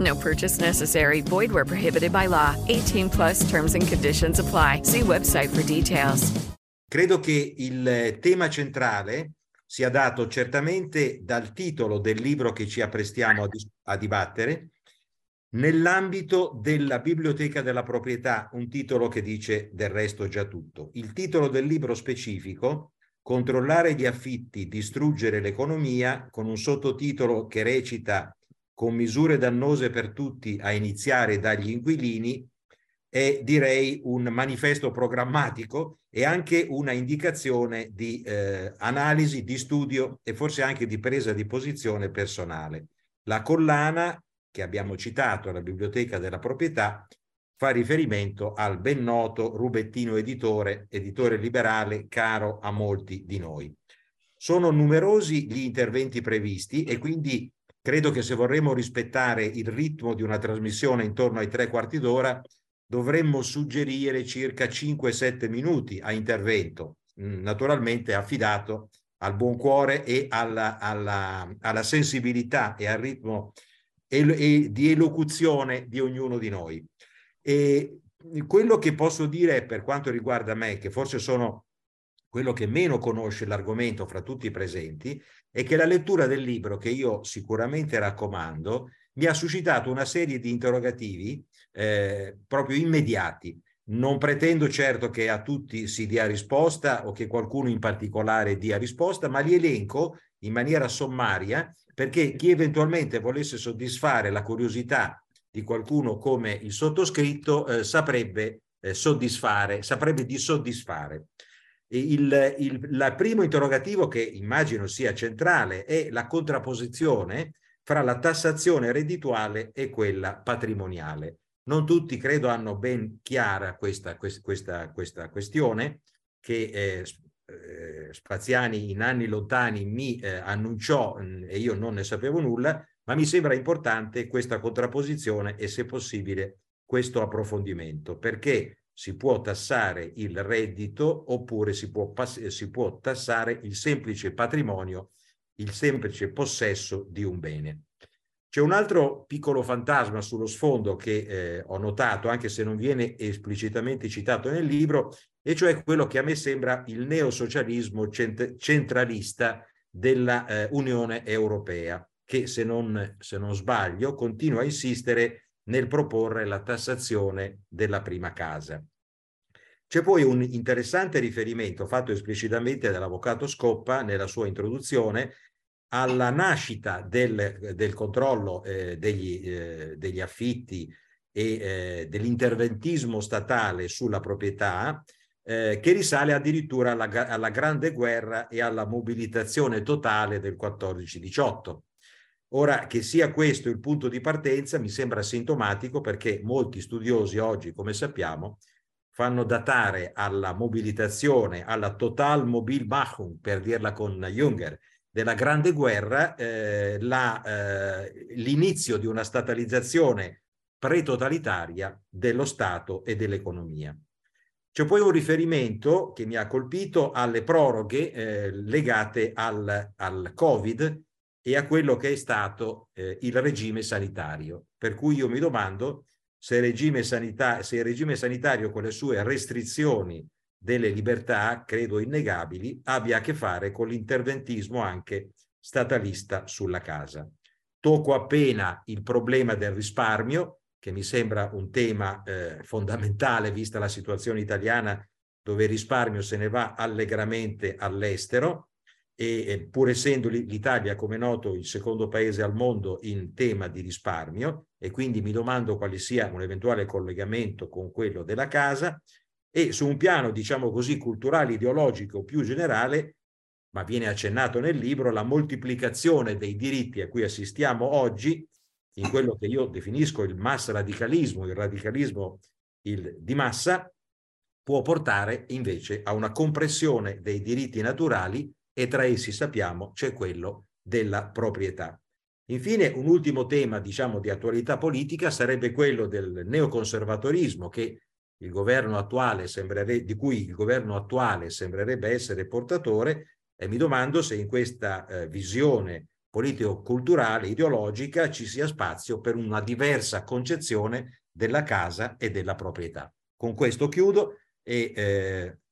No purchase necessary. Void where prohibited by law. 18 plus terms and conditions apply. See website for details. Credo che il tema centrale sia dato certamente dal titolo del libro che ci apprestiamo a, dis- a dibattere, nell'ambito della biblioteca della proprietà, un titolo che dice del resto già tutto. Il titolo del libro specifico, Controllare gli affitti, distruggere l'economia, con un sottotitolo che recita con misure dannose per tutti a iniziare dagli inquilini, è direi un manifesto programmatico e anche una indicazione di eh, analisi, di studio e forse anche di presa di posizione personale. La collana che abbiamo citato alla Biblioteca della Proprietà fa riferimento al ben noto Rubettino Editore, editore liberale caro a molti di noi. Sono numerosi gli interventi previsti e quindi credo che se vorremmo rispettare il ritmo di una trasmissione intorno ai tre quarti d'ora, dovremmo suggerire circa 5-7 minuti a intervento, mm, naturalmente affidato al buon cuore e alla, alla, alla sensibilità e al ritmo e, e di elocuzione di ognuno di noi. E quello che posso dire per quanto riguarda me, che forse sono quello che meno conosce l'argomento fra tutti i presenti, è che la lettura del libro, che io sicuramente raccomando, mi ha suscitato una serie di interrogativi eh, proprio immediati. Non pretendo certo che a tutti si dia risposta o che qualcuno in particolare dia risposta, ma li elenco in maniera sommaria perché chi eventualmente volesse soddisfare la curiosità di qualcuno come il sottoscritto eh, saprebbe eh, soddisfare, saprebbe di soddisfare. Il, il, il primo interrogativo che immagino sia centrale è la contrapposizione fra la tassazione reddituale e quella patrimoniale. Non tutti credo hanno ben chiara questa, questa, questa questione che eh, eh, Spaziani in anni lontani mi eh, annunciò mh, mm, e io non ne sapevo nulla, ma mi sembra importante questa contrapposizione e se possibile questo approfondimento, perché si può tassare il reddito oppure si può, si può tassare il semplice patrimonio, il semplice possesso di un bene. C'è un altro piccolo fantasma sullo sfondo che eh, ho notato, anche se non viene esplicitamente citato nel libro, e cioè quello che a me sembra il neosocialismo cent- centralista dell'Unione eh, Europea, che se non, se non sbaglio continua a insistere nel proporre la tassazione della prima casa. C'è poi un interessante riferimento fatto esplicitamente dall'avvocato Scoppa nella sua introduzione alla nascita del, del controllo eh, degli, eh, degli, affitti e eh, dell'interventismo statale sulla proprietà, eh, che risale addirittura alla, alla, Grande Guerra e alla mobilitazione totale del 14-18. Ora, che sia questo il punto di partenza mi sembra sintomatico perché molti studiosi oggi, come sappiamo, fanno datare alla mobilitazione, alla Total Mobilmachung, per dirla con Junger, della Grande Guerra eh, eh, l'inizio di una statalizzazione pre-totalitaria dello Stato e dell'economia. C'è poi un riferimento che mi ha colpito alle proroghe eh, legate al, al, Covid e a quello che è stato eh, il regime sanitario. Per cui io mi domando se il regime, sanita- se il regime sanitario con le sue restrizioni delle libertà, credo innegabili, abbia a che fare con l'interventismo anche statalista sulla casa. Tocco appena il problema del risparmio, che mi sembra un tema eh, fondamentale vista la situazione italiana dove il risparmio se ne va allegramente all'estero e pur essendo l'Italia, come noto, il secondo paese al mondo in tema di risparmio e quindi mi domando quale sia un eventuale collegamento con quello della casa e su un piano, diciamo così, culturale, ideologico più generale, ma viene accennato nel libro, la moltiplicazione dei diritti a cui assistiamo oggi in quello che io definisco il mass radicalismo, il radicalismo il, di massa, può portare invece a una compressione dei diritti naturali e tra essi sappiamo c'è quello della proprietà. Infine, un ultimo tema, diciamo, di attualità politica sarebbe quello del neoconservatorismo che il governo attuale di cui il governo attuale sembrerebbe essere portatore e mi domando se in questa eh, visione politico-culturale, ideologica, ci sia spazio per una diversa concezione della casa e della proprietà. Con questo chiudo e eh,